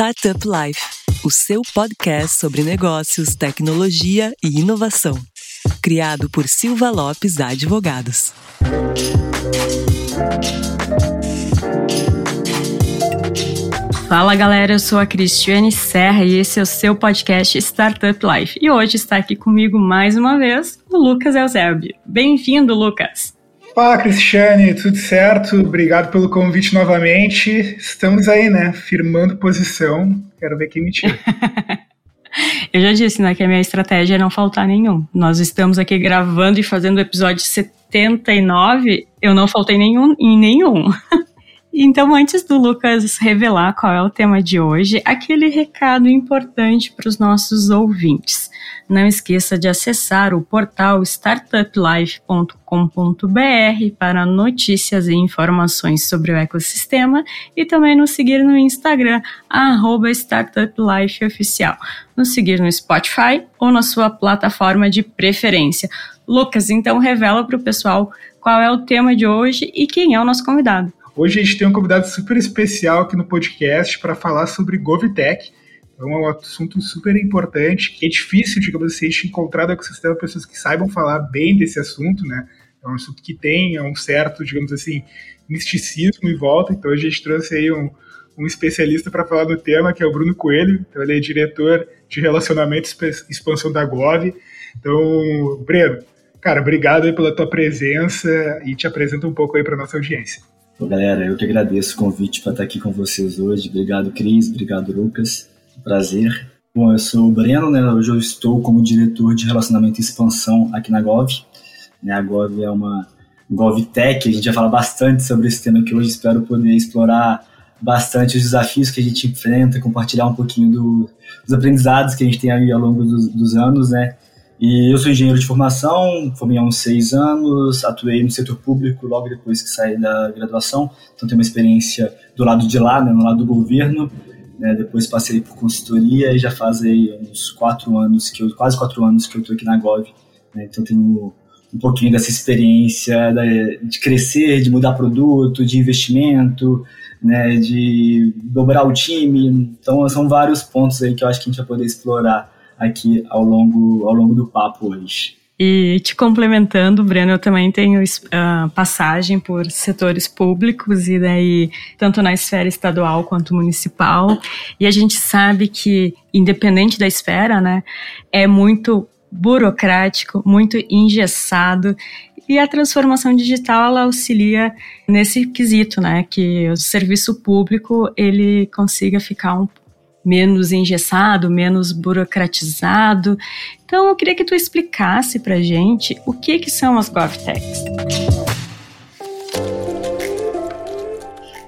Startup Life, o seu podcast sobre negócios, tecnologia e inovação. Criado por Silva Lopes Advogados. Fala galera, eu sou a Cristiane Serra e esse é o seu podcast Startup Life. E hoje está aqui comigo mais uma vez o Lucas Elzerbi. Bem-vindo, Lucas! Fala, Cristiane, tudo certo? Obrigado pelo convite novamente. Estamos aí, né? Firmando posição. Quero ver quem me tira. Eu já disse, né, que a minha estratégia é não faltar nenhum. Nós estamos aqui gravando e fazendo o episódio 79, eu não faltei nenhum em nenhum. Então, antes do Lucas revelar qual é o tema de hoje, aquele recado importante para os nossos ouvintes. Não esqueça de acessar o portal startuplife.com.br para notícias e informações sobre o ecossistema e também nos seguir no Instagram, startuplifeoficial. Nos seguir no Spotify ou na sua plataforma de preferência. Lucas, então revela para o pessoal qual é o tema de hoje e quem é o nosso convidado. Hoje a gente tem um convidado super especial aqui no podcast para falar sobre GovTech. É um assunto super importante, que é difícil, digamos assim, a gente encontrar no ecossistema pessoas que saibam falar bem desse assunto, né? É um assunto que tem um certo, digamos assim, misticismo em volta. Então a gente trouxe aí um, um especialista para falar do tema, que é o Bruno Coelho. Então ele é diretor de relacionamento e expansão da Gov. Então, Breno, cara, obrigado pela tua presença e te apresenta um pouco aí para nossa audiência. Pô, galera, eu que agradeço o convite para estar aqui com vocês hoje. Obrigado, Cris. Obrigado, Lucas. Prazer. Bom, eu sou o Breno, né? Hoje eu estou como diretor de relacionamento e expansão aqui na Gov. Né? A Gov é uma GovTech, a gente vai falar bastante sobre esse tema aqui hoje. Espero poder explorar bastante os desafios que a gente enfrenta, compartilhar um pouquinho do, dos aprendizados que a gente tem ao longo dos, dos anos, né? E eu sou engenheiro de formação, formei há uns seis anos, atuei no setor público logo depois que saí da graduação, então tenho uma experiência do lado de lá, né, no lado do governo. Né, depois passei por consultoria e já faz aí uns quatro anos que eu, quase quatro anos que eu estou aqui na Gov. Né, então tenho um pouquinho dessa experiência de crescer, de mudar produto, de investimento, né, de dobrar o time. Então são vários pontos aí que eu acho que a gente vai poder explorar aqui ao longo, ao longo do papo hoje. E te complementando, Breno, eu também tenho uh, passagem por setores públicos e daí tanto na esfera estadual quanto municipal. E a gente sabe que, independente da esfera, né, é muito burocrático, muito engessado e a transformação digital ela auxilia nesse quesito, né, que o serviço público ele consiga ficar um menos engessado, menos burocratizado. Então, eu queria que tu explicasse para gente o que, que são as GovTechs.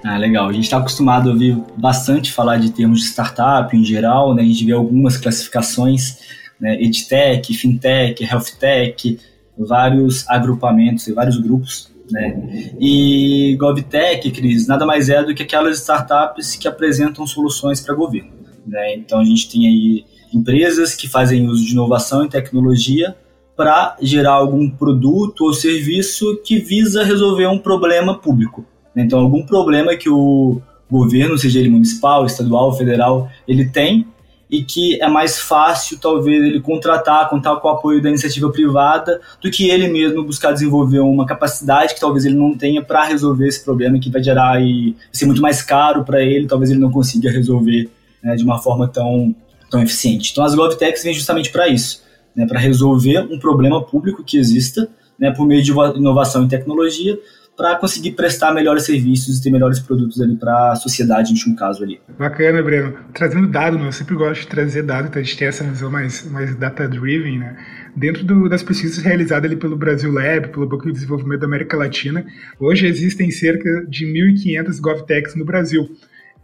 Ah, legal. A gente está acostumado a ouvir bastante falar de termos de startup em geral, né? A gente vê algumas classificações, né? EdTech, FinTech, HealthTech, vários agrupamentos e vários grupos, né? E GovTech, Cris, nada mais é do que aquelas startups que apresentam soluções para governo. Né? Então a gente tem aí empresas que fazem uso de inovação e tecnologia para gerar algum produto ou serviço que visa resolver um problema público. Né? Então algum problema que o governo, seja ele municipal, estadual, federal, ele tem e que é mais fácil talvez ele contratar, contar com o apoio da iniciativa privada do que ele mesmo buscar desenvolver uma capacidade que talvez ele não tenha para resolver esse problema que vai gerar e ser muito mais caro para ele, talvez ele não consiga resolver né, de uma forma tão, tão eficiente. Então as GovTechs vêm justamente para isso, né, para resolver um problema público que exista né, por meio de inovação e tecnologia para conseguir prestar melhores serviços e ter melhores produtos ali para a sociedade, em último caso ali. Bacana, Breno. Trazendo dado, né, eu sempre gosto de trazer dado, então a gente tem essa visão mais, mais data-driven, né? Dentro do, das pesquisas realizadas ali pelo Brasil Lab, pelo Banco de Desenvolvimento da América Latina, hoje existem cerca de 1.500 GovTechs no Brasil.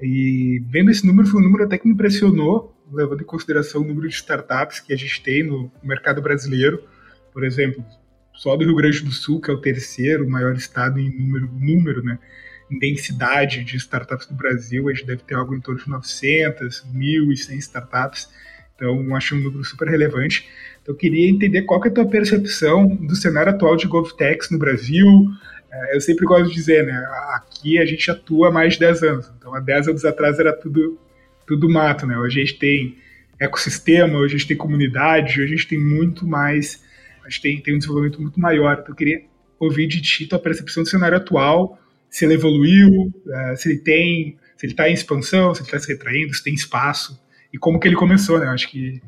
E vendo esse número, foi um número até que me impressionou, levando em consideração o número de startups que a gente tem no mercado brasileiro. Por exemplo, só do Rio Grande do Sul, que é o terceiro maior estado em número, número né, em densidade de startups do Brasil, a gente deve ter algo em torno de 900, 1.100 startups. Então, acho um número super relevante. Então, eu queria entender qual que é a tua percepção do cenário atual de GovTechs no Brasil, eu sempre gosto de dizer, né? Aqui a gente atua há mais de 10 anos. Então, há 10 anos atrás era tudo tudo mato, né? Hoje a gente tem ecossistema, hoje a gente tem comunidade, hoje a gente tem muito mais, a gente tem, tem um desenvolvimento muito maior. Então eu queria ouvir de ti tua percepção do cenário atual, se ele evoluiu, uh, se ele tem, se ele está em expansão, se ele está se retraindo, se tem espaço, e como que ele começou, né? Eu acho que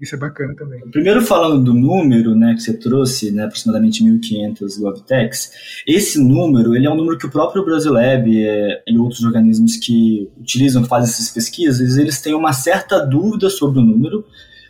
isso é bacana também. Primeiro falando do número, né, que você trouxe, né, aproximadamente 1.500 GovTechs, esse número, ele é um número que o próprio Brasilab é, e outros organismos que utilizam, que fazem essas pesquisas, eles têm uma certa dúvida sobre o número,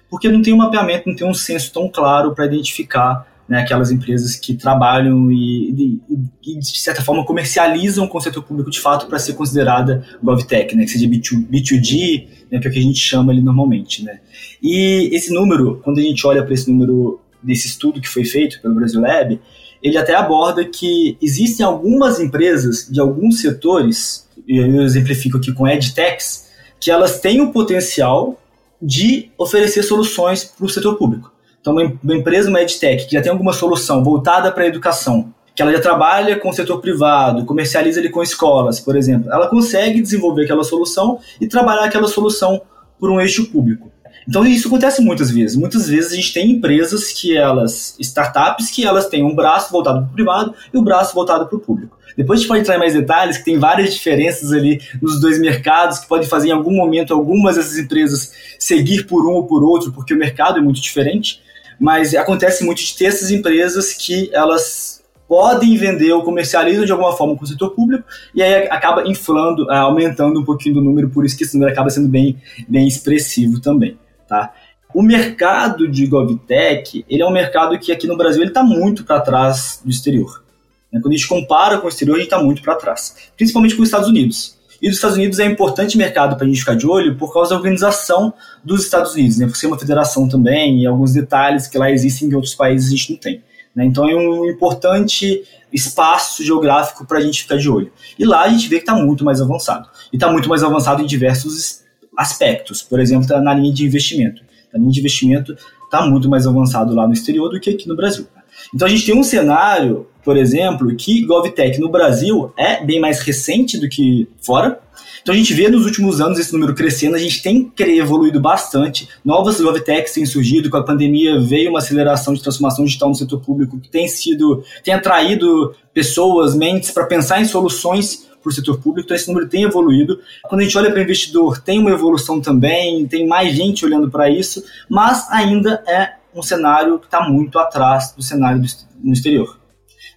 porque não tem um mapeamento, não tem um senso tão claro para identificar né, aquelas empresas que trabalham e, e, e, de certa forma, comercializam com o setor público de fato para ser considerada GovTech, né, que seja B2, B2G, né, que é o que a gente chama ali normalmente. Né. E esse número, quando a gente olha para esse número desse estudo que foi feito pelo Brasil Lab, ele até aborda que existem algumas empresas de alguns setores, e eu exemplifico aqui com EdTechs, que elas têm o potencial de oferecer soluções para o setor público. Então, uma, empresa, uma EdTech, que já tem alguma solução voltada para a educação, que ela já trabalha com o setor privado, comercializa ele com escolas, por exemplo, ela consegue desenvolver aquela solução e trabalhar aquela solução por um eixo público. Então isso acontece muitas vezes. Muitas vezes a gente tem empresas que elas, startups, que elas têm um braço voltado para o privado e o um braço voltado para o público. Depois a gente pode entrar em mais detalhes, que tem várias diferenças ali nos dois mercados, que pode fazer em algum momento algumas dessas empresas seguir por um ou por outro, porque o mercado é muito diferente mas acontece muito de ter essas empresas que elas podem vender ou comercializam de alguma forma com o setor público e aí acaba inflando, é, aumentando um pouquinho do número, por isso que esse número acaba sendo bem, bem expressivo também, tá? O mercado de GovTech, ele é um mercado que aqui no Brasil ele está muito para trás do exterior. Né? Quando a gente compara com o exterior, a gente está muito para trás, principalmente com os Estados Unidos. E os Estados Unidos é um importante mercado para a gente ficar de olho por causa da organização dos Estados Unidos, né? por ser uma federação também e alguns detalhes que lá existem em outros países a gente não tem. Né? Então é um importante espaço geográfico para a gente ficar de olho. E lá a gente vê que está muito mais avançado. E está muito mais avançado em diversos aspectos. Por exemplo, tá na linha de investimento. A linha de investimento está muito mais avançado lá no exterior do que aqui no Brasil. Então a gente tem um cenário, por exemplo, que GovTech no Brasil é bem mais recente do que fora. Então a gente vê nos últimos anos esse número crescendo, a gente tem evoluído bastante, novas GovTechs têm surgido, com a pandemia veio uma aceleração de transformação digital no setor público que tem sido, tem atraído pessoas, mentes para pensar em soluções para o setor público, então esse número tem evoluído. Quando a gente olha para investidor, tem uma evolução também, tem mais gente olhando para isso, mas ainda é um cenário que está muito atrás do cenário do, no exterior.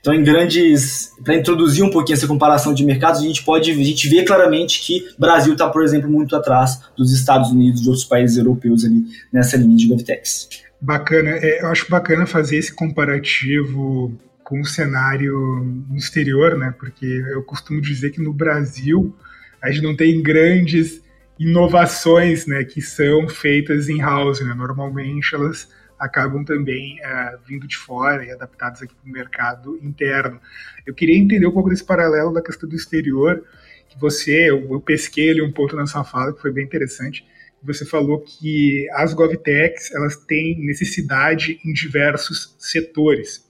Então, em grandes, para introduzir um pouquinho essa comparação de mercados, a gente pode, a gente vê claramente que o Brasil está, por exemplo, muito atrás dos Estados Unidos e outros países europeus ali nessa linha de GovTechs. Bacana, é, eu acho bacana fazer esse comparativo com o cenário no exterior, né? Porque eu costumo dizer que no Brasil a gente não tem grandes inovações, né, que são feitas em house, né? Normalmente elas acabam também uh, vindo de fora e adaptados aqui para o mercado interno. Eu queria entender um pouco desse paralelo da questão do exterior, que você, eu, eu pesquei ali um ponto na sua fala que foi bem interessante, você falou que as GovTechs elas têm necessidade em diversos setores.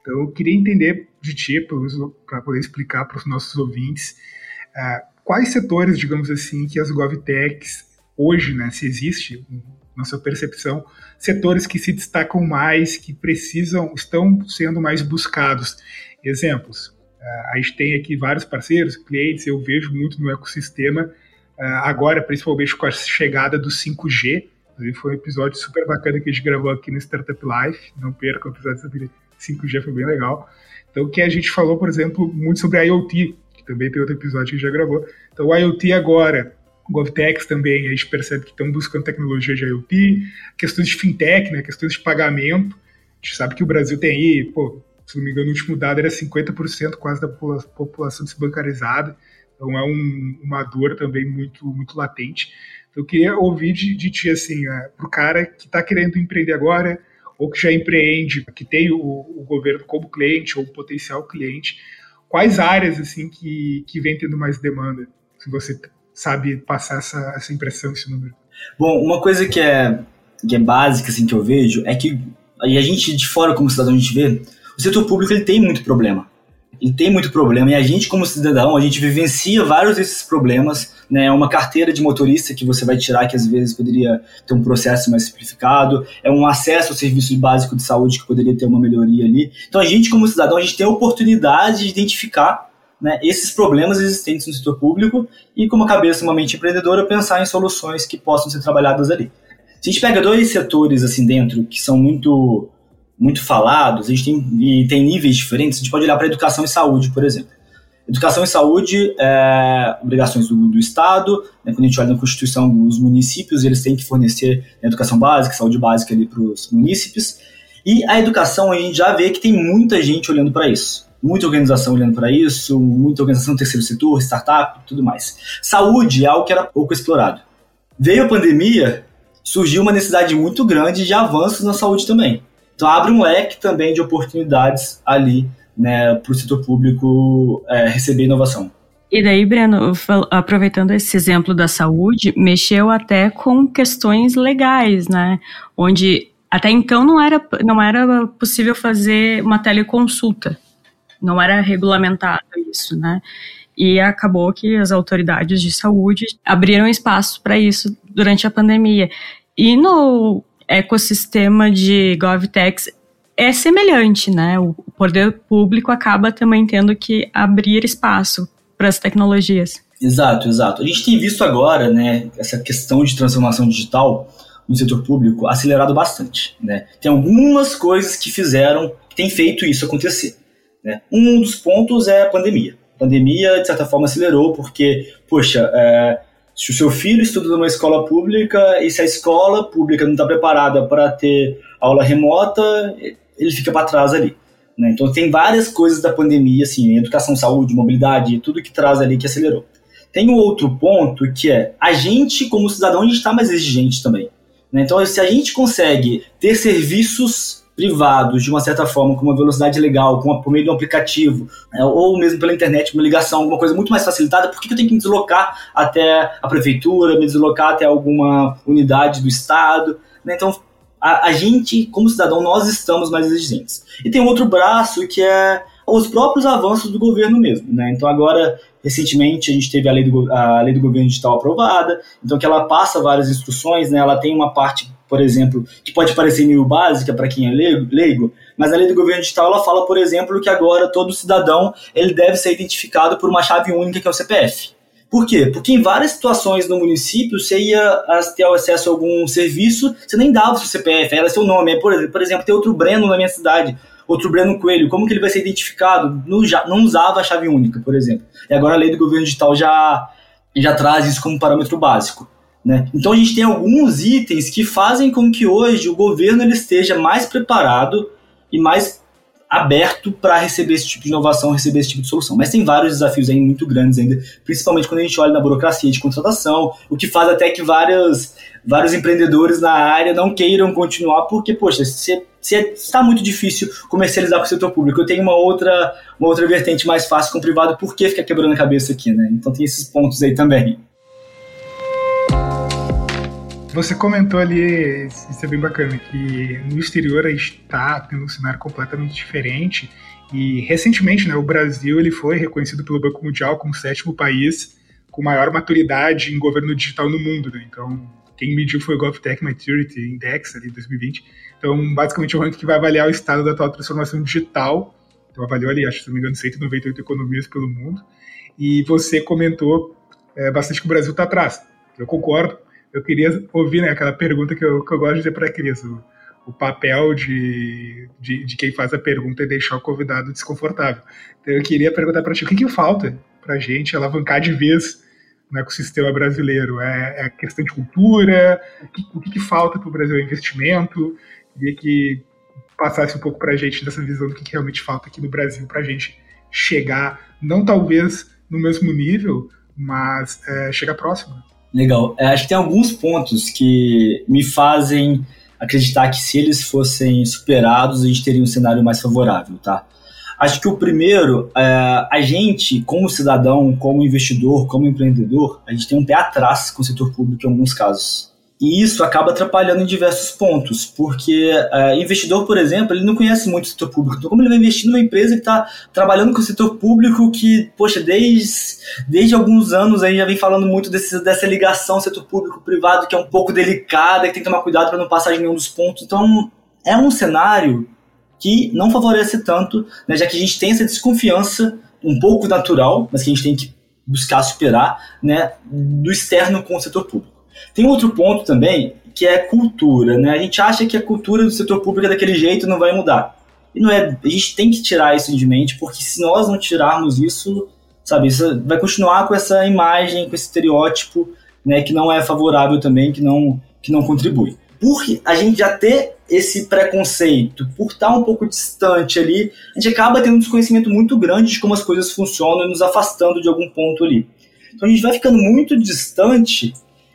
Então, eu queria entender de ti, para poder explicar para os nossos ouvintes, uh, quais setores, digamos assim, que as GovTechs hoje, né, se existe na sua percepção, setores que se destacam mais, que precisam, estão sendo mais buscados. Exemplos. Uh, a gente tem aqui vários parceiros, clientes, eu vejo muito no ecossistema, uh, agora, principalmente com a chegada do 5G. Foi um episódio super bacana que a gente gravou aqui no Startup Life. Não perca o episódio sobre 5G, foi bem legal. Então, que a gente falou, por exemplo, muito sobre IoT, que também tem outro episódio que a gente já gravou. Então, o IoT agora GovTechs também, a gente percebe que estão buscando tecnologia de IoT, questões de fintech, né, questões de pagamento. A gente sabe que o Brasil tem aí, pô, se não me engano, o último dado era 50% quase da população desbancarizada. Então é um, uma dor também muito, muito latente. Então eu queria ouvir de, de ti, assim, é, para o cara que está querendo empreender agora, ou que já empreende, que tem o, o governo como cliente ou potencial cliente, quais áreas assim que, que vem tendo mais demanda? Se você sabe passar essa, essa impressão, esse número. Bom, uma coisa que é, que é básica, assim, que eu vejo, é que, e a gente de fora como cidadão a gente vê, o setor público ele tem muito problema. ele tem muito problema e a gente como cidadão, a gente vivencia vários desses problemas, né? É uma carteira de motorista que você vai tirar que às vezes poderia ter um processo mais simplificado, é um acesso ao serviço básico de saúde que poderia ter uma melhoria ali. Então a gente como cidadão, a gente tem a oportunidade de identificar né, esses problemas existentes no setor público e com uma cabeça, uma mente empreendedora, pensar em soluções que possam ser trabalhadas ali. Se a gente pega dois setores assim dentro que são muito muito falados, a gente tem, e tem níveis diferentes, a gente pode olhar para educação e saúde, por exemplo. Educação e saúde é obrigações do, do Estado, né, quando a gente olha na Constituição, os municípios eles têm que fornecer educação básica, saúde básica ali para os munícipes, e a educação a gente já vê que tem muita gente olhando para isso, muita organização olhando para isso, muita organização do terceiro setor, startup, tudo mais. Saúde é algo que era pouco explorado. Veio a pandemia, surgiu uma necessidade muito grande de avanços na saúde também. Então abre um leque também de oportunidades ali né, para o setor público é, receber inovação. E daí, Breno, aproveitando esse exemplo da saúde, mexeu até com questões legais, né? Onde até então não era, não era possível fazer uma teleconsulta, não era regulamentado isso, né? E acabou que as autoridades de saúde abriram espaço para isso durante a pandemia. E no ecossistema de GovTechs é semelhante, né? O poder público acaba também tendo que abrir espaço para as tecnologias. Exato, exato. A gente tem visto agora, né, essa questão de transformação digital no setor público acelerado bastante, né? Tem algumas coisas que fizeram, que tem feito isso acontecer, né? Um dos pontos é a pandemia. A pandemia, de certa forma, acelerou porque, poxa, é, se o seu filho estuda numa escola pública e se a escola pública não está preparada para ter aula remota, ele fica para trás ali. Né? Então tem várias coisas da pandemia, assim, educação, saúde, mobilidade, tudo que traz ali que acelerou. Tem um outro ponto que é a gente, como cidadão, a gente está mais exigente também. Né? Então, se a gente consegue ter serviços privados, de uma certa forma, com uma velocidade legal, com por meio de um aplicativo, é, ou mesmo pela internet, uma ligação, alguma coisa muito mais facilitada, por que, que eu tenho que me deslocar até a prefeitura, me deslocar até alguma unidade do Estado? Né? Então, a, a gente, como cidadão, nós estamos mais exigentes. E tem outro braço que é os próprios avanços do governo mesmo. Né? Então, agora, recentemente, a gente teve a lei, do, a lei do governo digital aprovada, então que ela passa várias instruções, né? ela tem uma parte por exemplo, que pode parecer meio básica para quem é leigo, mas a lei do governo digital ela fala, por exemplo, que agora todo cidadão ele deve ser identificado por uma chave única que é o CPF. Por quê? Porque em várias situações no município você ia ter acesso a algum serviço, você nem dava o seu CPF, era seu nome. Por, exemplo, tem outro Breno na minha cidade, outro Breno Coelho, como que ele vai ser identificado? Não, não usava a chave única, por exemplo. E agora a lei do governo digital já, já traz isso como parâmetro básico. Né? Então a gente tem alguns itens que fazem com que hoje o governo ele esteja mais preparado e mais aberto para receber esse tipo de inovação, receber esse tipo de solução. Mas tem vários desafios aí muito grandes ainda, principalmente quando a gente olha na burocracia de contratação, o que faz até que vários, vários empreendedores na área não queiram continuar, porque, poxa, se, está muito difícil comercializar com o setor público, eu tenho uma outra, uma outra vertente mais fácil com o privado, por que ficar quebrando a cabeça aqui, né? Então tem esses pontos aí também. Você comentou ali, isso é bem bacana, que no exterior está tendo um cenário completamente diferente. E recentemente, né, o Brasil ele foi reconhecido pelo Banco Mundial como o sétimo país com maior maturidade em governo digital no mundo. Né? Então, quem mediu foi o GovTech Maturity Index ali 2020. Então, basicamente, é um ranking que vai avaliar o estado da atual transformação digital. Então, avaliou ali, acho, se não me engano, 198 economias pelo mundo. E você comentou é, bastante que o Brasil está atrás. Eu concordo eu queria ouvir né, aquela pergunta que eu, que eu gosto de dizer para a Cris. O, o papel de, de, de, quem faz a pergunta é deixar o convidado desconfortável. Então eu queria perguntar para ti, o que, que falta para a gente alavancar de vez no ecossistema brasileiro? É, é questão de cultura? O que, o que falta para o Brasil? É investimento? Queria que passasse um pouco para a gente dessa visão do que, que realmente falta aqui no Brasil para a gente chegar, não talvez no mesmo nível, mas é, chegar próximo. Legal. É, acho que tem alguns pontos que me fazem acreditar que se eles fossem superados, a gente teria um cenário mais favorável, tá? Acho que o primeiro, é, a gente, como cidadão, como investidor, como empreendedor, a gente tem um pé atrás com o setor público em alguns casos. E isso acaba atrapalhando em diversos pontos, porque uh, investidor, por exemplo, ele não conhece muito o setor público. Então, como ele vai investir numa empresa que está trabalhando com o setor público que, poxa, desde, desde alguns anos aí já vem falando muito desse, dessa ligação setor público-privado que é um pouco delicada, que tem que tomar cuidado para não passar de nenhum dos pontos. Então, é um cenário que não favorece tanto, né, já que a gente tem essa desconfiança um pouco natural, mas que a gente tem que buscar superar, né, do externo com o setor público. Tem outro ponto também, que é cultura, né? A gente acha que a cultura do setor público é daquele jeito não vai mudar. E não é, a gente tem que tirar isso de mente, porque se nós não tirarmos isso, sabe, isso vai continuar com essa imagem, com esse estereótipo, né, que não é favorável também, que não, que não contribui. Por a gente já ter esse preconceito, por estar um pouco distante ali, a gente acaba tendo um desconhecimento muito grande de como as coisas funcionam e nos afastando de algum ponto ali. Então a gente vai ficando muito distante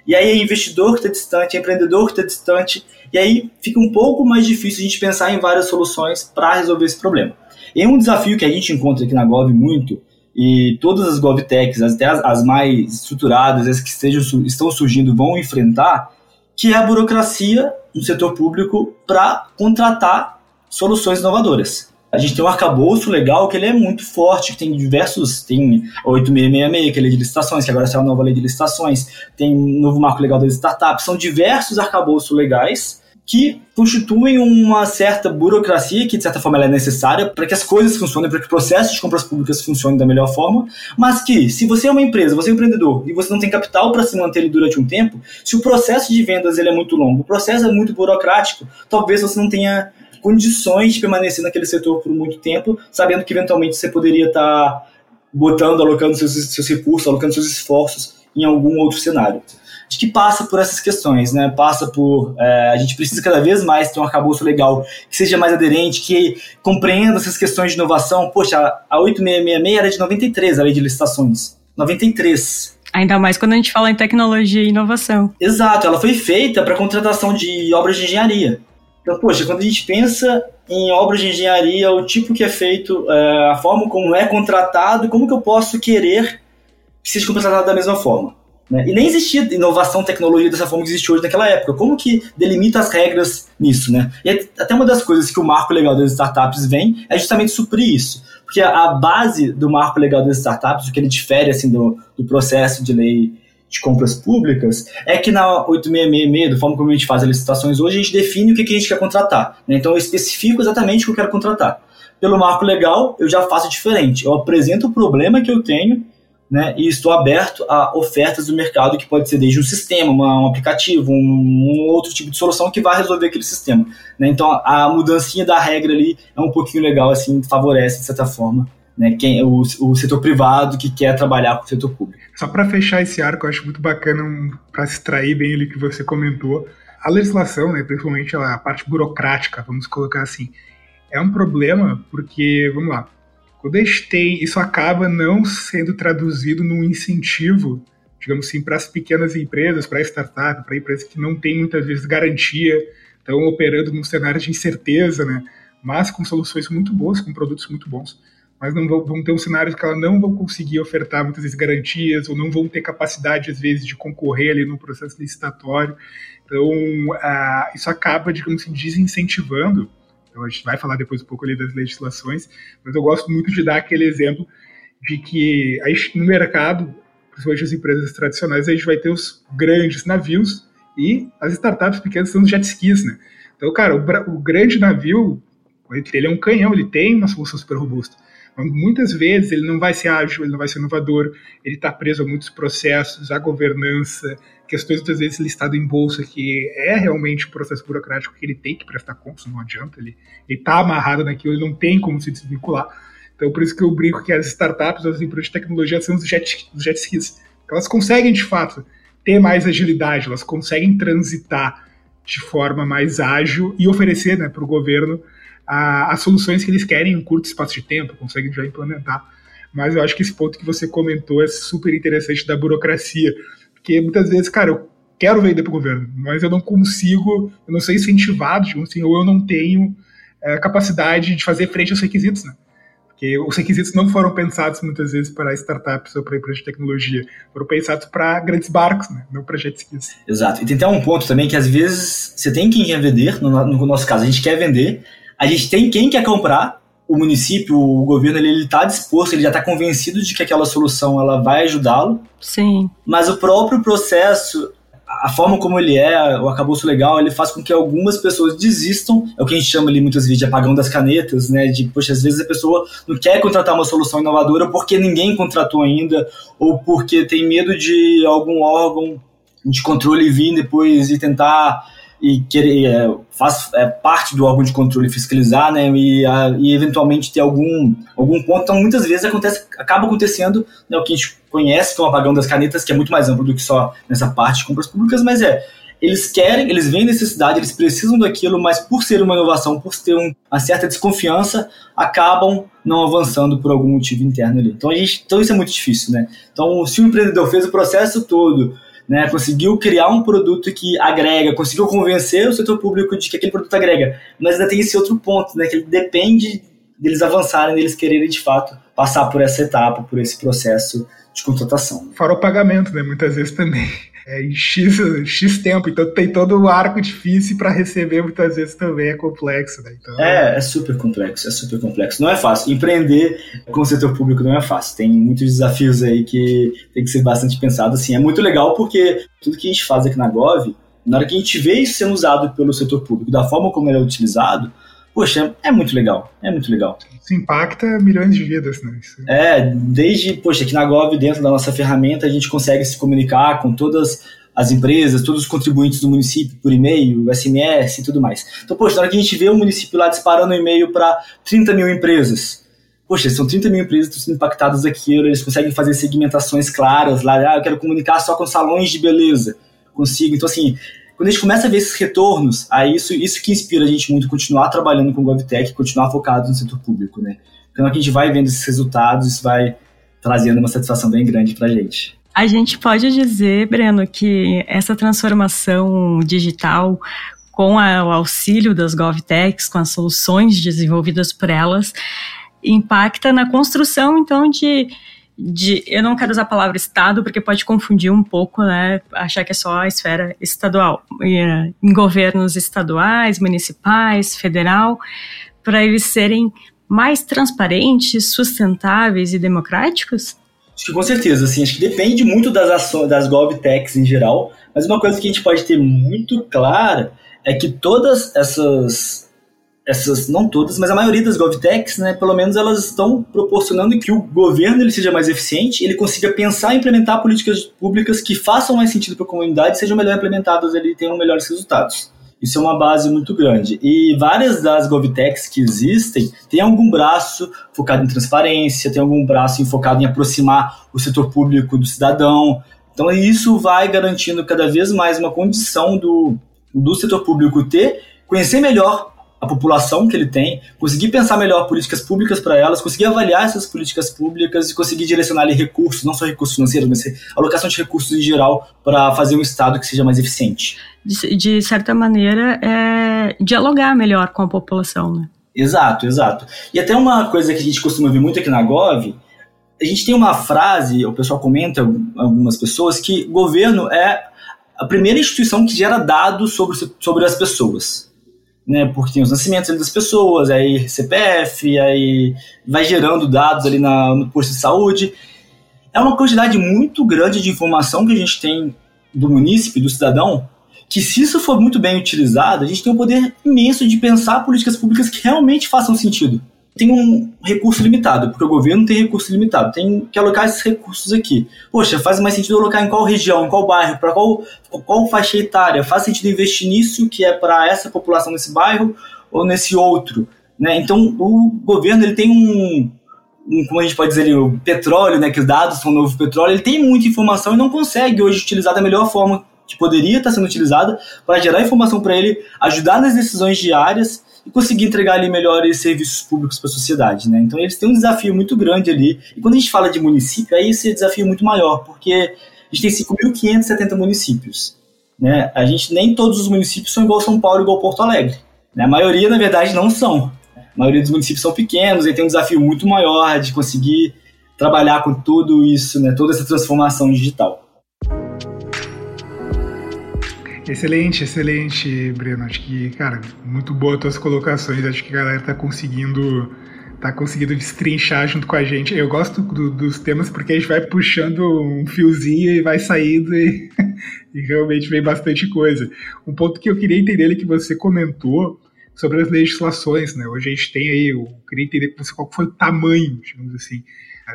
e aí é investidor que está distante, é empreendedor que está distante, e aí fica um pouco mais difícil a gente pensar em várias soluções para resolver esse problema. E um desafio que a gente encontra aqui na Gov muito, e todas as GovTechs, até as, as mais estruturadas, as que estejam, estão surgindo, vão enfrentar, que é a burocracia no setor público para contratar soluções inovadoras. A gente tem um arcabouço legal que ele é muito forte, que tem diversos, tem 8666, que é a lei de licitações, que agora é a nova lei de licitações, tem um novo marco legal das startups, são diversos arcabouços legais que constituem uma certa burocracia que, de certa forma, é necessária para que as coisas funcionem, para que o processo de compras públicas funcione da melhor forma, mas que, se você é uma empresa, você é um empreendedor e você não tem capital para se manter ele durante um tempo, se o processo de vendas ele é muito longo, o processo é muito burocrático, talvez você não tenha condições de permanecer naquele setor por muito tempo, sabendo que eventualmente você poderia estar tá botando, alocando seus, seus recursos, alocando seus esforços em algum outro cenário. Acho que passa por essas questões, né? Passa por. É, a gente precisa cada vez mais ter um arcabouço legal que seja mais aderente, que compreenda essas questões de inovação. Poxa, a 8666 era de 93, a lei de licitações. 93. Ainda mais quando a gente fala em tecnologia e inovação. Exato, ela foi feita para contratação de obras de engenharia. Então, poxa, quando a gente pensa em obras de engenharia, o tipo que é feito, é, a forma como é contratado, como que eu posso querer que seja contratado da mesma forma? Né? E nem existia inovação, tecnologia dessa forma que existe hoje naquela época. Como que delimita as regras nisso, né? E até uma das coisas que o marco legal das startups vem é justamente suprir isso. Porque a, base do marco legal das startups, o que ele difere assim, do, do processo de lei de compras públicas é que na 8666, da forma como a gente faz as licitações hoje, a gente define o que, que a gente quer contratar. Né? Então eu especifico exatamente o que eu quero contratar. Pelo marco legal, eu já faço diferente. Eu apresento o problema que eu tenho né, e estou aberto a ofertas do mercado que pode ser desde um sistema, uma, um aplicativo, um, um, outro tipo de solução que vai resolver aquele sistema. Né? Então a mudancinha da regra ali é um pouquinho legal, assim, favorece de certa forma né, quem, o, o setor privado que quer trabalhar com o setor público. Só para fechar esse arco, eu acho muito bacana, um, para extrair bem ele que você comentou, a legislação, né, principalmente a parte burocrática, vamos colocar assim, é um problema porque, vamos lá, quando a gente tem, isso acaba não sendo traduzido num incentivo, digamos assim, para as pequenas empresas, para startup, para empresas que não têm muitas vezes garantia, estão operando num cenário de incerteza, né, mas com soluções muito boas, com produtos muito bons mas não vão, vão ter um cenário que elas não vão conseguir ofertar muitas vezes garantias ou não vão ter capacidade às vezes de concorrer ali no processo licitatório. Então uh, isso acaba, digamos assim, desincentivando. Então a gente vai falar depois um pouco ali das legislações, mas eu gosto muito de dar aquele exemplo de que no mercado, principalmente as empresas tradicionais, a gente vai ter os grandes navios e as startups pequenas são os jet skis, né? Então, cara, o, o grande navio, ele é um canhão, ele tem uma solução super robusta muitas vezes ele não vai ser ágil, ele não vai ser inovador, ele está preso a muitos processos, a governança, questões muitas vezes listado em bolsa, que é realmente um processo burocrático que ele tem que prestar contas, não adianta, ele está amarrado naquilo, ele não tem como se desvincular. Então, por isso que eu brinco que as startups, as empresas de tecnologia são os jet, os jet skis. Elas conseguem, de fato, ter mais agilidade, elas conseguem transitar de forma mais ágil e oferecer né, para o governo a, as soluções que eles querem em um curto espaço de tempo, conseguem já implementar. Mas eu acho que esse ponto que você comentou é super interessante da burocracia, porque muitas vezes, cara, eu quero vender para o governo, mas eu não consigo, eu não sou incentivado, assim, ou eu não tenho é, capacidade de fazer frente aos requisitos, né? Porque os requisitos não foram pensados muitas vezes para startups ou para empresas de tecnologia, foram pensados para grandes barcos, né? não para jet skis. Exato. E tem até um ponto também que às vezes você tem quem quer vender, no, no nosso caso, a gente quer vender, a gente tem quem quer comprar, o município, o governo, ele está disposto, ele já está convencido de que aquela solução ela vai ajudá-lo. Sim. Mas o próprio processo, a forma como ele é, o acabouço legal, ele faz com que algumas pessoas desistam. É o que a gente chama ali muitas vezes de apagão das canetas, né? De, poxa, às vezes a pessoa não quer contratar uma solução inovadora porque ninguém contratou ainda, ou porque tem medo de algum órgão de controle vir depois e tentar e querer é, faz é, parte do órgão de controle fiscalizar, né, e, a, e eventualmente ter algum algum ponto. Então, muitas vezes acontece, acaba acontecendo né, o que a gente conhece que é apagão das canetas, que é muito mais amplo do que só nessa parte de compras públicas, mas é eles querem, eles veem necessidade, eles precisam daquilo, mas por ser uma inovação, por ter um, uma certa desconfiança, acabam não avançando por algum motivo interno ali. Então, gente, então isso é muito difícil, né? Então, se o empreendedor fez o processo todo, né, conseguiu criar um produto que agrega, conseguiu convencer o setor público de que aquele produto agrega, mas ainda tem esse outro ponto, né, que depende deles avançarem, deles quererem de fato passar por essa etapa, por esse processo de contratação. Fora o pagamento, né, muitas vezes também é, em X, X tempo, então tem todo o arco difícil para receber muitas vezes também é complexo. Né? Então, é, é super complexo, é super complexo. Não é fácil. Empreender com o setor público não é fácil. Tem muitos desafios aí que tem que ser bastante pensado. Assim, é muito legal porque tudo que a gente faz aqui na Gov, na hora que a gente vê isso sendo usado pelo setor público, da forma como ele é utilizado, poxa, é muito legal, é muito legal. Isso impacta milhões de vidas, né? Isso... É, desde, poxa, aqui na Gov, dentro da nossa ferramenta, a gente consegue se comunicar com todas as empresas, todos os contribuintes do município por e-mail, SMS e tudo mais. Então, poxa, na hora que a gente vê o município lá disparando e-mail para 30 mil empresas, poxa, são 30 mil empresas que estão sendo impactadas daquilo, eles conseguem fazer segmentações claras lá, ah, eu quero comunicar só com salões de beleza, consigo. Então, assim, quando a gente começa a ver esses retornos, aí isso, isso que inspira a gente muito continuar trabalhando com o GovTech, continuar focado no setor público, né? Então a gente vai vendo esses resultados, isso vai trazendo uma satisfação bem grande para a gente. A gente pode dizer, Breno, que essa transformação digital com a, o auxílio das GovTechs, com as soluções desenvolvidas por elas, impacta na construção, então, de de, eu não quero usar a palavra Estado, porque pode confundir um pouco, né, achar que é só a esfera estadual, eh, em governos estaduais, municipais, federal, para eles serem mais transparentes, sustentáveis e democráticos? Acho que com certeza, assim, acho que depende muito das ações, das GovTechs em geral, mas uma coisa que a gente pode ter muito clara é que todas essas essas, não todas, mas a maioria das GovTechs, né, pelo menos elas estão proporcionando que o governo ele seja mais eficiente, ele consiga pensar e implementar políticas públicas que façam mais sentido para a comunidade sejam melhor implementadas e tenham melhores resultados. Isso é uma base muito grande. E várias das GovTechs que existem têm algum braço focado em transparência, tem algum braço focado em aproximar o setor público do cidadão. Então isso vai garantindo cada vez mais uma condição do, do setor público ter, conhecer melhor a população que ele tem, conseguir pensar melhor políticas públicas para elas, conseguir avaliar essas políticas públicas e conseguir direcionar ali recursos, não só recursos financeiros, mas alocação de recursos em geral para fazer um Estado que seja mais eficiente. De, de certa maneira, é dialogar melhor com a população, né? Exato, exato. E até uma coisa que a gente costuma ver muito aqui na Gov, a gente tem uma frase, o pessoal comenta, algumas pessoas, que governo é a primeira instituição que gera dados sobre, sobre as pessoas né, porque tem os nascimentos das pessoas, aí CPF, aí vai gerando dados ali na, no posto de saúde. É uma quantidade muito grande de informação que a gente tem do munícipe, do cidadão, que se isso for muito bem utilizado, a gente tem um poder imenso de pensar políticas públicas que realmente façam sentido tem um recurso limitado, porque o governo tem recurso limitado, tem que alocar esses recursos aqui. Poxa, faz mais sentido alocar em qual região, em qual bairro, para qual, qual faixa etária? Faz sentido investir nisso que é para essa população nesse bairro ou nesse outro? Né? Então, o governo ele tem um, um, como a gente pode dizer ali, o petróleo, né, que os dados são o novo petróleo, ele tem muita informação e não consegue hoje utilizar da melhor forma que poderia estar sendo utilizada para gerar informação para ele, ajudar nas decisões diárias e conseguir entregar ali melhores serviços públicos para a sociedade, né? Então eles têm um desafio muito grande ali. E quando a gente fala de município, aí esse desafio é muito maior, porque a gente tem 5.570 municípios, né? A gente nem todos os municípios são igual São Paulo, igual Porto Alegre. Né? A maioria, na verdade, não são. maioria dos municípios são pequenos e tem um desafio muito maior de conseguir trabalhar com tudo isso, né, toda essa transformação digital. Excelente, excelente, Breno. Acho que, cara, muito boa as tuas colocações. Acho que a galera tá conseguindo tá conseguindo destrinchar junto com a gente. Eu gosto do, dos temas porque a gente vai puxando um fiozinho e vai saindo e, e, realmente vem bastante coisa. Um ponto que eu queria entender é que você comentou sobre as legislações, né? Hoje a gente tem aí, eu queria entender com você qual foi o tamanho, digamos assim,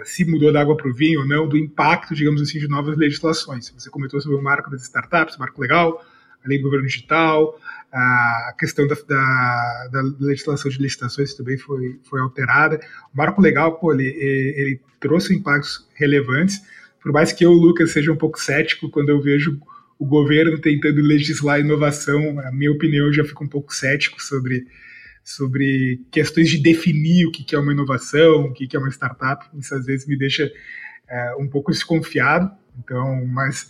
se mudou da água para o vinho ou não, do impacto, digamos assim, de novas legislações. Você comentou sobre o marco das startups, marco legal, a lei do governo digital, a questão da, da, da, legislação de licitações também foi, foi alterada. O marco legal, pô, ele, ele trouxe impactos relevantes, por mais que eu, Lucas, seja um pouco cético quando eu vejo o governo tentando legislar inovação, a minha opinião, eu já fico um pouco cético sobre, sobre questões de definir o que é uma inovação, o que é uma startup. Isso às vezes me deixa é, um pouco desconfiado. Então, mas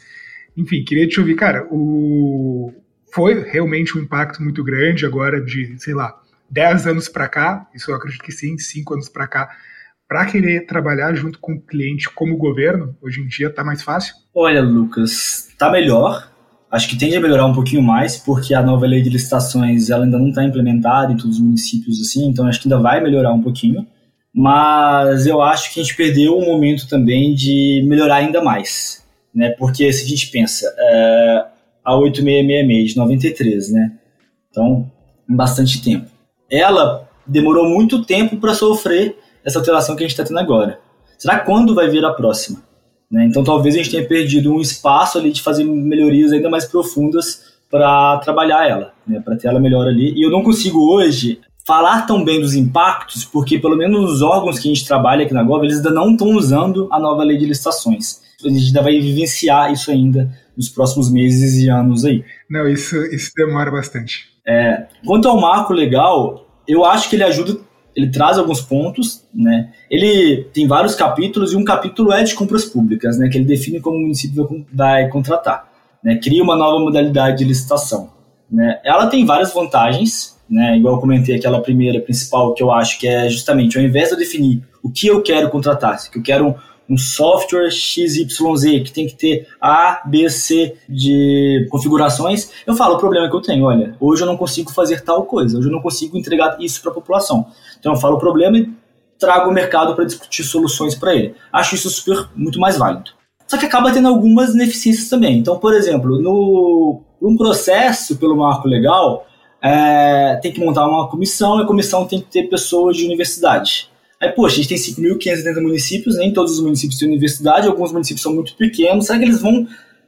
enfim, queria te ouvir, cara, o... foi realmente um impacto muito grande agora de, sei lá, 10 anos para cá, isso eu acredito que sim, 5 anos para cá, para querer trabalhar junto com o cliente como governo, hoje em dia está mais fácil? Olha, Lucas, está melhor. Acho que tende a melhorar um pouquinho mais, porque a nova lei de licitações ela ainda não está implementada em todos os municípios assim, então acho que ainda vai melhorar um pouquinho. Mas eu acho que a gente perdeu o momento também de melhorar ainda mais né? Porque se a gente pensa, é, a 8666 de 93, né? Então, bastante tempo. Ela demorou muito tempo para sofrer essa alteração que a gente está tendo agora. Será quando vai vir a próxima? Né? Então, talvez a gente tenha perdido um espaço ali de fazer melhorias ainda mais profundas para trabalhar ela, né? para ter ela melhor ali. E eu não consigo hoje falar tão bem dos impactos, porque pelo menos os órgãos que a gente trabalha aqui na Gov, eles ainda não estão usando a nova lei de licitações a gente ainda vai vivenciar isso ainda nos próximos meses e anos aí. Não, isso, isso demora bastante. É, quanto ao marco legal, eu acho que ele ajuda, ele traz alguns pontos, né? Ele tem vários capítulos e um capítulo é de compras públicas, né? Que ele define como o município vai contratar, né? Cria uma nova modalidade de licitação, né? Ela tem várias vantagens, né? Igual eu comentei aquela primeira principal que eu acho que é justamente ao invés de eu definir o que eu quero contratar, que eu quero um software XYZ que tem que ter A, B, C de configurações, eu falo o problema que eu tenho, olha, hoje eu não consigo fazer tal coisa, hoje eu não consigo entregar isso para a população. Então eu falo o problema e trago o mercado para discutir soluções para ele. Acho isso super muito mais válido. Só que acaba tendo algumas ineficiências também. Então, por exemplo, no um processo pelo marco legal, é, tem que montar uma comissão e a comissão tem que ter pessoas de universidade. Aí, poxa, a gente tem 5.570 municípios, nem todos os municípios têm universidade, alguns municípios são muito pequenos. Será que eles vão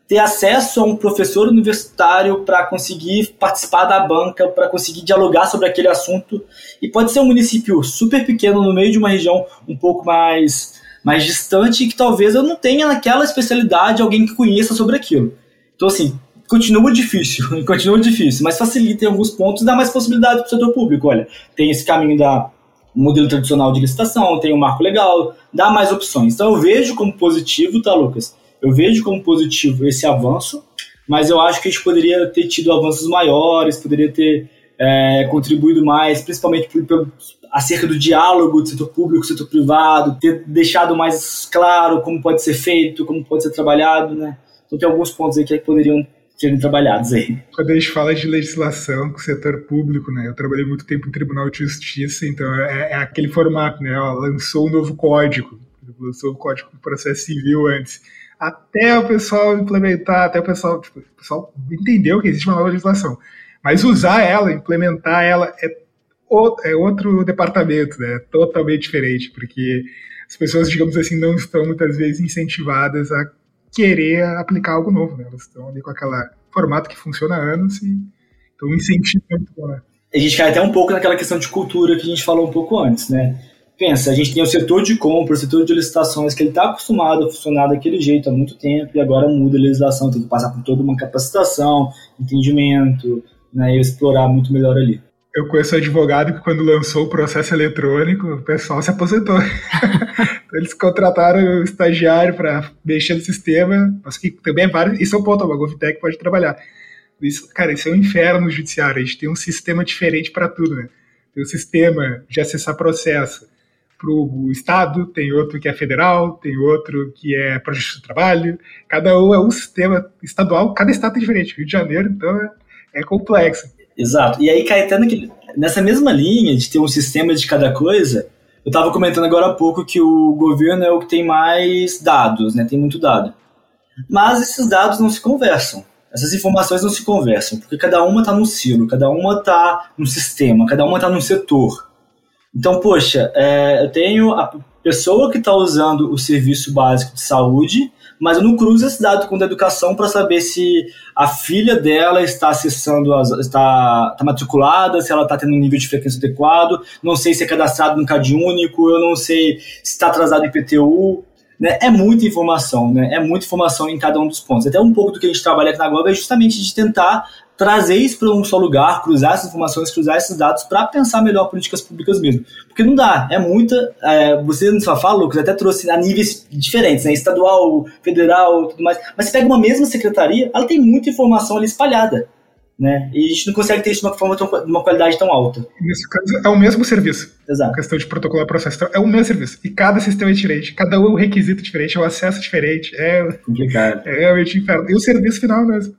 ter acesso a um professor universitário para conseguir participar da banca, para conseguir dialogar sobre aquele assunto? E pode ser um município super pequeno no meio de uma região um pouco mais, mais distante que talvez eu não tenha naquela especialidade alguém que conheça sobre aquilo. Então, assim, continua difícil, continua difícil, mas facilita em alguns pontos, dá mais possibilidade para o setor público. Olha, tem esse caminho da o modelo tradicional de licitação, tem um marco legal, dá mais opções. Então eu vejo como positivo, tá, Lucas? Eu vejo como positivo esse avanço, mas eu acho que a gente poderia ter tido avanços maiores, poderia ter é, contribuído mais, principalmente por, por, acerca do diálogo do setor público, setor privado, ter deixado mais claro como pode ser feito, como pode ser trabalhado, né? Então tem alguns pontos aí que poderiam serem trabalhados aí. Quando a gente fala de legislação com o setor público, né, eu trabalhei muito tempo em Tribunal de Justiça, então é, é aquele formato, né, ó, lançou um novo código, lançou o código do processo civil antes, até o pessoal implementar, até o pessoal, tipo, o pessoal entendeu que existe uma nova legislação, mas usar ela, implementar ela é, o, é outro departamento, né, totalmente diferente, porque as pessoas, digamos assim, não estão muitas vezes incentivadas a querer aplicar algo novo, né? Elas estão ali com aquele formato que funciona há anos e então incentivo muito bom, né? A gente cai até um pouco naquela questão de cultura que a gente falou um pouco antes, né? Pensa, a gente tem o setor de compra, o setor de licitações, que ele está acostumado a funcionar daquele jeito há muito tempo e agora muda a legislação, tem que passar por toda uma capacitação, entendimento, né, e explorar muito melhor ali eu conheço um advogado que quando lançou o processo eletrônico, o pessoal se aposentou. então, eles contrataram o estagiário para mexer no sistema, mas que também é vários, isso é um ponto, a Govtech pode trabalhar. Isso, cara, isso é um inferno no judiciário, a gente tem um sistema diferente para tudo, né? tem um sistema de acessar processo para o Estado, tem outro que é federal, tem outro que é para Justiça do Trabalho. Cada um é um sistema estadual, cada estado é diferente. Rio de Janeiro, então, é, é complexo. Exato. E aí, Caetano, nessa mesma linha de ter um sistema de cada coisa, eu estava comentando agora há pouco que o governo é o que tem mais dados, né? Tem muito dado. Mas esses dados não se conversam. Essas informações não se conversam, porque cada uma está num silo, cada uma está num sistema, cada uma está num setor. Então, poxa, é, eu tenho a pessoa que está usando o serviço básico de saúde, mas eu não cruzo esse dado com a educação para saber se a filha dela está acessando, as, está, está matriculada, se ela está tendo um nível de frequência adequado, não sei se é cadastrado no CAD único, eu não sei se está atrasado em PTU. Né? É muita informação, né? é muita informação em cada um dos pontos. Até um pouco do que a gente trabalha aqui na Globo é justamente de tentar trazer isso para um só lugar, cruzar essas informações, cruzar esses dados para pensar melhor políticas públicas mesmo. Porque não dá, é muita. É, você não só fala, Lucas, até trouxe a níveis diferentes, né? Estadual, federal tudo mais. Mas você pega uma mesma secretaria, ela tem muita informação ali espalhada. Né? E a gente não consegue ter isso de uma, forma tão, de uma qualidade tão alta. Nesse caso, é o mesmo serviço. Exato. A questão de protocolar processo. Então, é o mesmo serviço. E cada sistema é diferente. Cada um é um requisito diferente, é um acesso diferente. É complicado. É realmente inferno. E o serviço final mesmo.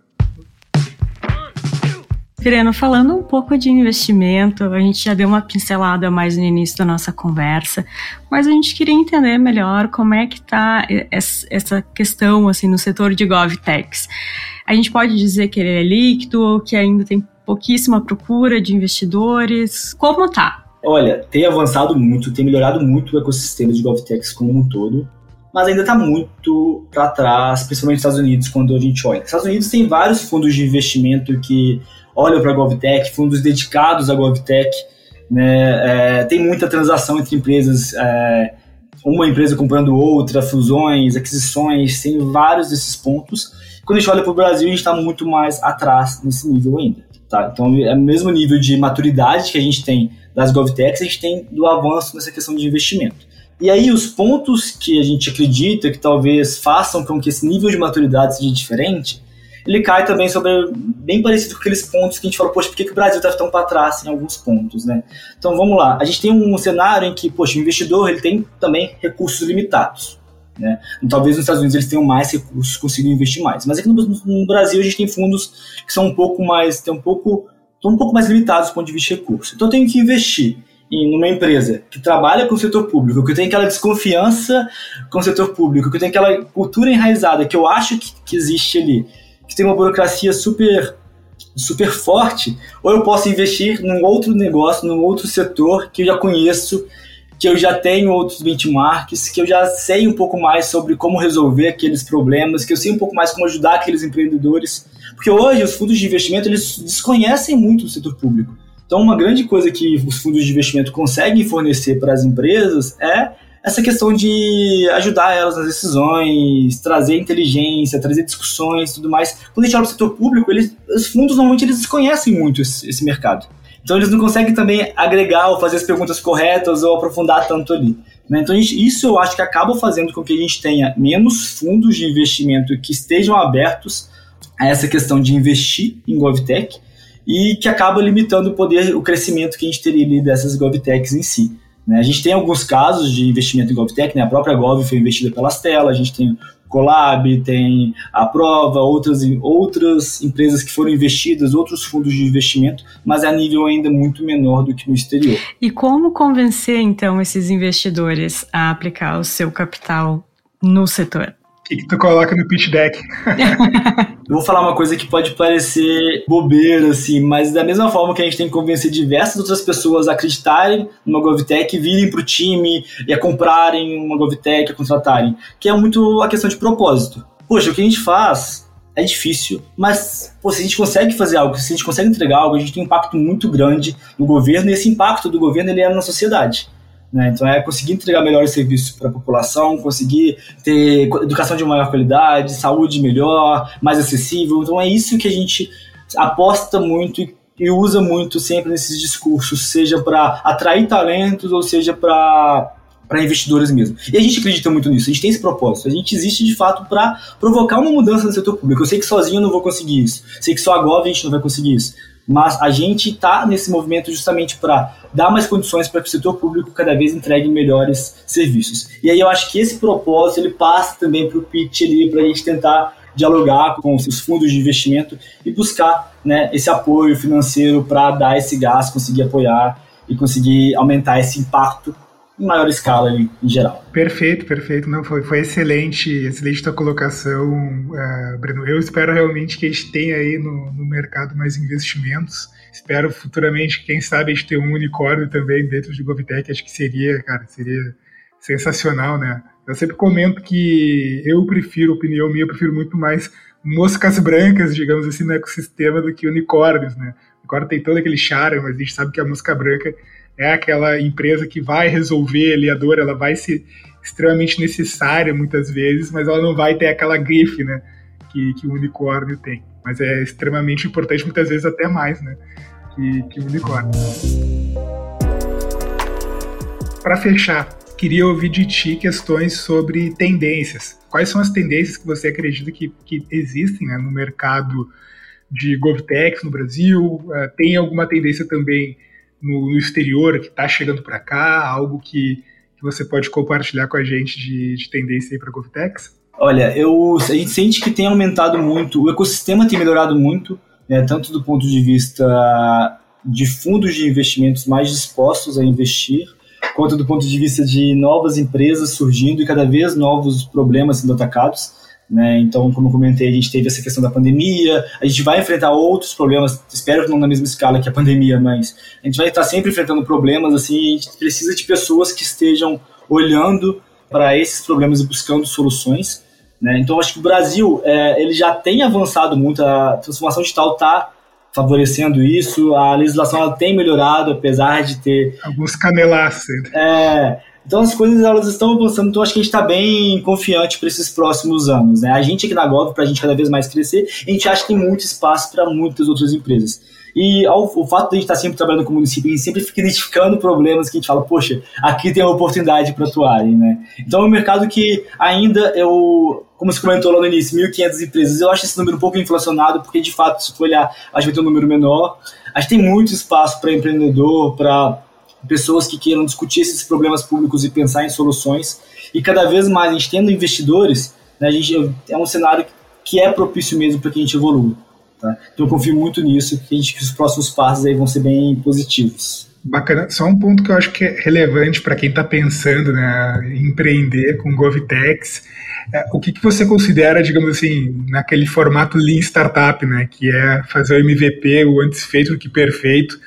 Pireno, falando um pouco de investimento, a gente já deu uma pincelada mais no início da nossa conversa, mas a gente queria entender melhor como é que está essa questão assim no setor de GovTechs. A gente pode dizer que ele é líquido ou que ainda tem pouquíssima procura de investidores? Como tá? Olha, tem avançado muito, tem melhorado muito o ecossistema de GovTechs como um todo, mas ainda está muito para trás, principalmente nos Estados Unidos, quando a gente olha. Nos Estados Unidos tem vários fundos de investimento que olham para a GovTech, fundos dedicados à GovTech. Né? É, tem muita transação entre empresas, é, uma empresa comprando outra, fusões, aquisições, tem vários desses pontos. Quando a gente olha para o Brasil, a gente está muito mais atrás nesse nível ainda. Tá? Então, é o mesmo nível de maturidade que a gente tem das GovTechs, a gente tem do avanço nessa questão de investimento. E aí, os pontos que a gente acredita que talvez façam com que esse nível de maturidade seja diferente ele cai também sobre, bem parecido com aqueles pontos que a gente falou, poxa, por que, que o Brasil está tão para trás em alguns pontos, né? Então vamos lá, a gente tem um cenário em que, poxa, o investidor ele tem também recursos limitados. Né? Talvez nos Estados Unidos eles tenham mais recursos, consigam investir mais. Mas aqui no, no, Brasil a gente tem fundos que são um pouco mais, tem um pouco, são um pouco mais limitados do ponto de vista de recurso. Então eu tenho que investir em uma empresa que trabalha com o setor público, que tem aquela desconfiança com o setor público, que tem aquela cultura enraizada que eu acho que, que existe ali, tem uma burocracia super super forte, ou eu posso investir num outro negócio, num outro setor que eu já conheço, que eu já tenho outros benchmarks, que eu já sei um pouco mais sobre como resolver aqueles problemas, que eu sei um pouco mais como ajudar aqueles empreendedores. Porque hoje os fundos de investimento eles desconhecem muito o setor público. Então, uma grande coisa que os fundos de investimento conseguem fornecer para as empresas é essa questão de ajudar elas nas decisões, trazer inteligência, trazer discussões tudo mais. Quando a gente olha para o setor público, eles, os fundos normalmente eles desconhecem muito esse, esse mercado. Então eles não conseguem também agregar ou fazer as perguntas corretas ou aprofundar tanto ali. Né? Então gente, isso eu acho que acaba fazendo com que a gente tenha menos fundos de investimento que estejam abertos a essa questão de investir em GovTech e que acaba limitando o poder, o crescimento que a gente teria dessas GovTechs em si. Né? A gente tem alguns casos de investimento em GovTech, né? a própria Gov foi investida pela Stella, a gente tem o Colab, tem a Prova, outras, outras empresas que foram investidas, outros fundos de investimento, mas a nível ainda muito menor do que no exterior. E como convencer, então, esses investidores a aplicar o seu capital no setor? O que, que tu coloca no pitch deck? Eu vou falar uma coisa que pode parecer bobeira, assim, mas da mesma forma que a gente tem que convencer diversas outras pessoas a acreditarem numa GovTech, virem pro time e a comprarem uma GovTech, a contratarem, que é muito a questão de propósito. Poxa, o que a gente faz é difícil, mas pô, se a gente consegue fazer algo, se a gente consegue entregar algo, a gente tem um impacto muito grande no governo e esse impacto do governo ele é na sociedade. Né? Então é conseguir entregar melhores serviços para a população, conseguir ter educação de maior qualidade, saúde melhor, mais acessível. Então é isso que a gente aposta muito e, usa muito sempre nesses discursos, seja para atrair talentos ou seja para para investidores mesmo. E a gente acredita muito nisso, a gente tem esse propósito. A gente existe de fato para provocar uma mudança no setor público. Eu sei que sozinho eu não vou conseguir isso. Sei que só agora a gente não vai conseguir isso mas a gente está nesse movimento justamente para dar mais condições para que o setor público cada vez entregue melhores serviços. E aí eu acho que esse propósito ele passa também para o pitch ali, para a gente tentar dialogar com os fundos de investimento e buscar né, esse apoio financeiro para dar esse gás, conseguir apoiar e conseguir aumentar esse impacto em maior escala ali, em geral. Perfeito, perfeito. Não, foi, foi excelente, excelente tua colocação, uh, Breno. Eu espero realmente que a gente tenha aí no, no mercado mais investimentos. Espero futuramente, quem sabe, a gente ter um unicórnio também dentro de GovTech. Acho que seria, cara, seria sensacional, né? Eu sempre comento que eu prefiro, opinião minha, eu prefiro muito mais moscas brancas, digamos assim, no ecossistema do que unicórnios, né? Unicórnio tem todo aquele charme, mas a gente sabe que a mosca branca é aquela empresa que vai resolver ali a dor, ela vai ser extremamente necessária muitas vezes, mas ela não vai ter aquela grife, né, que, que o unicórnio tem. Mas é extremamente importante, muitas vezes até mais, né, que, que o unicórnio. Para fechar, queria ouvir de ti questões sobre tendências. Quais são as tendências que você acredita que, que existem né, no mercado de GovTech no Brasil? Uh, tem alguma tendência também no, no exterior que está chegando para cá? Algo que, que você pode compartilhar com a gente de, de tendência aí para GovTechs? Olha, eu, a gente sente que tem aumentado muito, o ecossistema tem melhorado muito, né, tanto do ponto de vista de fundos de investimentos mais dispostos a investir, quanto do ponto de vista de novas empresas surgindo e cada vez novos problemas sendo atacados. Né? Então, como eu comentei, a gente teve essa questão da pandemia, a gente vai enfrentar outros problemas, espero que não na mesma escala que a pandemia, mas a gente vai estar sempre enfrentando problemas, assim, a gente precisa de pessoas que estejam olhando para esses problemas e buscando soluções. Né? Então, acho que o Brasil é, ele já tem avançado muito, a transformação digital está favorecendo isso, a legislação ela tem melhorado, apesar de ter... Alguns canelaços. É, então as coisas elas estão avançando, então acho que a gente está bem confiante para esses próximos anos. Né? A gente aqui na Gov, para a gente cada vez mais crescer, a gente acha que tem muito espaço para muitas outras empresas. E ao, o fato de a gente estar tá sempre trabalhando com o município, a gente sempre fica identificando problemas que a gente fala, poxa, aqui tem uma oportunidade para atuarem, né? Então é um mercado que ainda eu, como você comentou lá no início, 1.500 empresas, eu acho esse número um pouco inflacionado, porque de fato, se for olhar, acho que vai ter um número menor. Acho que tem muito espaço para empreendedor, para pessoas que queiram discutir esses problemas públicos e pensar em soluções. E cada vez mais a gente tendo investidores, né, a gente, é um cenário que é propício mesmo para que a gente evolua. Tá? Então eu confio muito nisso, que, a gente, que os próximos passos aí vão ser bem positivos. Bacana. Só um ponto que eu acho que é relevante para quem está pensando né, em empreender com GovTechs. É, o que, que você considera, digamos assim, naquele formato Lean Startup, né, que é fazer o MVP, o antes feito do que perfeito,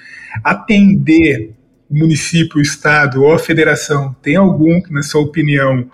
atender o município, o estado ou a federação tem algum que, na sua opinião,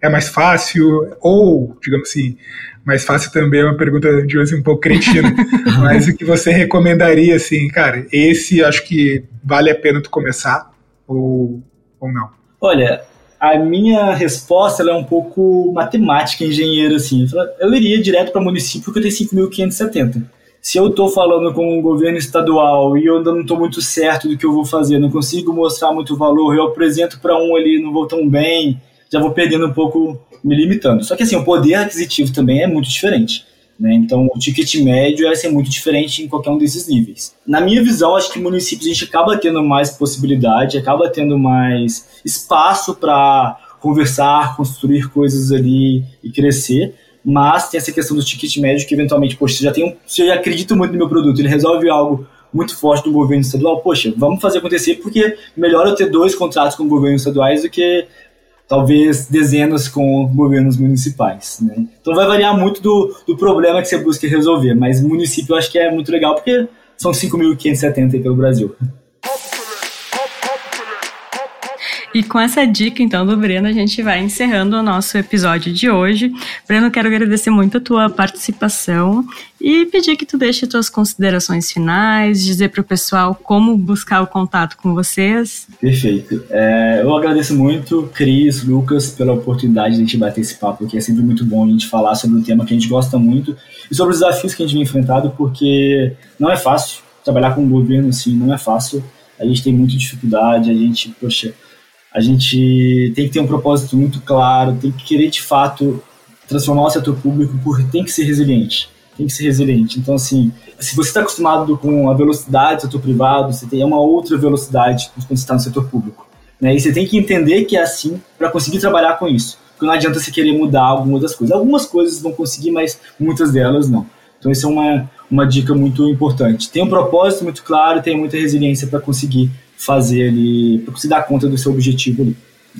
é mais fácil? Ou, digamos assim, mais fácil também é uma pergunta de hoje um pouco cretina, mas o que você recomendaria, assim, cara, esse acho que vale a pena tu começar ou, ou não? Olha, a minha resposta é um pouco matemática, engenheiro, assim. Eu iria direto para o município porque eu tenho 5.570 se eu estou falando com o governo estadual e eu ainda não estou muito certo do que eu vou fazer, não consigo mostrar muito valor, eu apresento para um ali, não vou tão bem, já vou perdendo um pouco, me limitando. Só que assim, o poder aquisitivo também é muito diferente. Né? Então, o ticket médio vai ser muito diferente em qualquer um desses níveis. Na minha visão, acho que municípios a gente acaba tendo mais possibilidade, acaba tendo mais espaço para conversar, construir coisas ali e crescer mas tem essa questão do ticket médio que eventualmente, poxa, você já tem um, você já acredita muito no meu produto, ele resolve algo muito forte do governo estadual, poxa, vamos fazer acontecer porque melhor eu ter dois contratos com governos estaduais do que talvez dezenas com governos municipais, né? Então vai variar muito do, do problema que você busca resolver, mas município eu acho que é muito legal porque são 5.570 pelo Brasil. E com essa dica, então, do Breno, a gente vai encerrando o nosso episódio de hoje. Breno, quero agradecer muito a tua participação e pedir que tu deixe tuas considerações finais, dizer para o pessoal como buscar o contato com vocês. Perfeito. É, eu agradeço muito, Cris, Lucas, pela oportunidade de a gente bater esse papo, porque é sempre muito bom a gente falar sobre um tema que a gente gosta muito e sobre os desafios que a gente vem enfrentado, porque não é fácil trabalhar com o governo assim, não é fácil. A gente tem muita dificuldade, a gente, poxa, a gente tem que ter um propósito muito claro, tem que querer de fato transformar o setor público, porque tem que ser resiliente. tem que ser resiliente. Então, assim, se você está acostumado com a velocidade do setor privado, você tem uma outra velocidade quando você está no setor público. Né? E você tem que entender que é assim para conseguir trabalhar com isso. Porque não adianta você querer mudar algumas das coisas. Algumas coisas vão conseguir, mas muitas delas não. Então, isso é uma, uma dica muito importante. Tem um propósito muito claro, tem muita resiliência para conseguir fazer ali, conseguir dar conta do seu objetivo ali.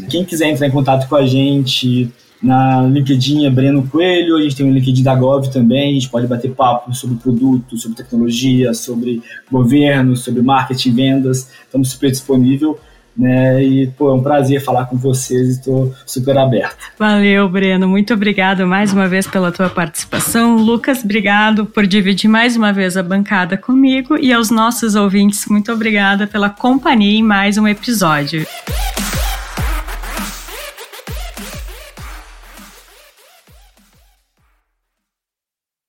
Quem quiser entrar em contato com a gente, na LinkedIn é Breno Coelho, a gente tem o LinkedIn da Gov também, a gente pode bater papo sobre produto, sobre tecnologia, sobre governo, sobre marketing, vendas, estamos super disponível. Né, e pô, é um prazer falar com vocês, estou super aberto. Valeu, Breno, muito obrigado mais uma vez pela tua participação. Lucas, obrigado por dividir mais uma vez a bancada comigo e aos nossos ouvintes, muito obrigada pela companhia em mais um episódio.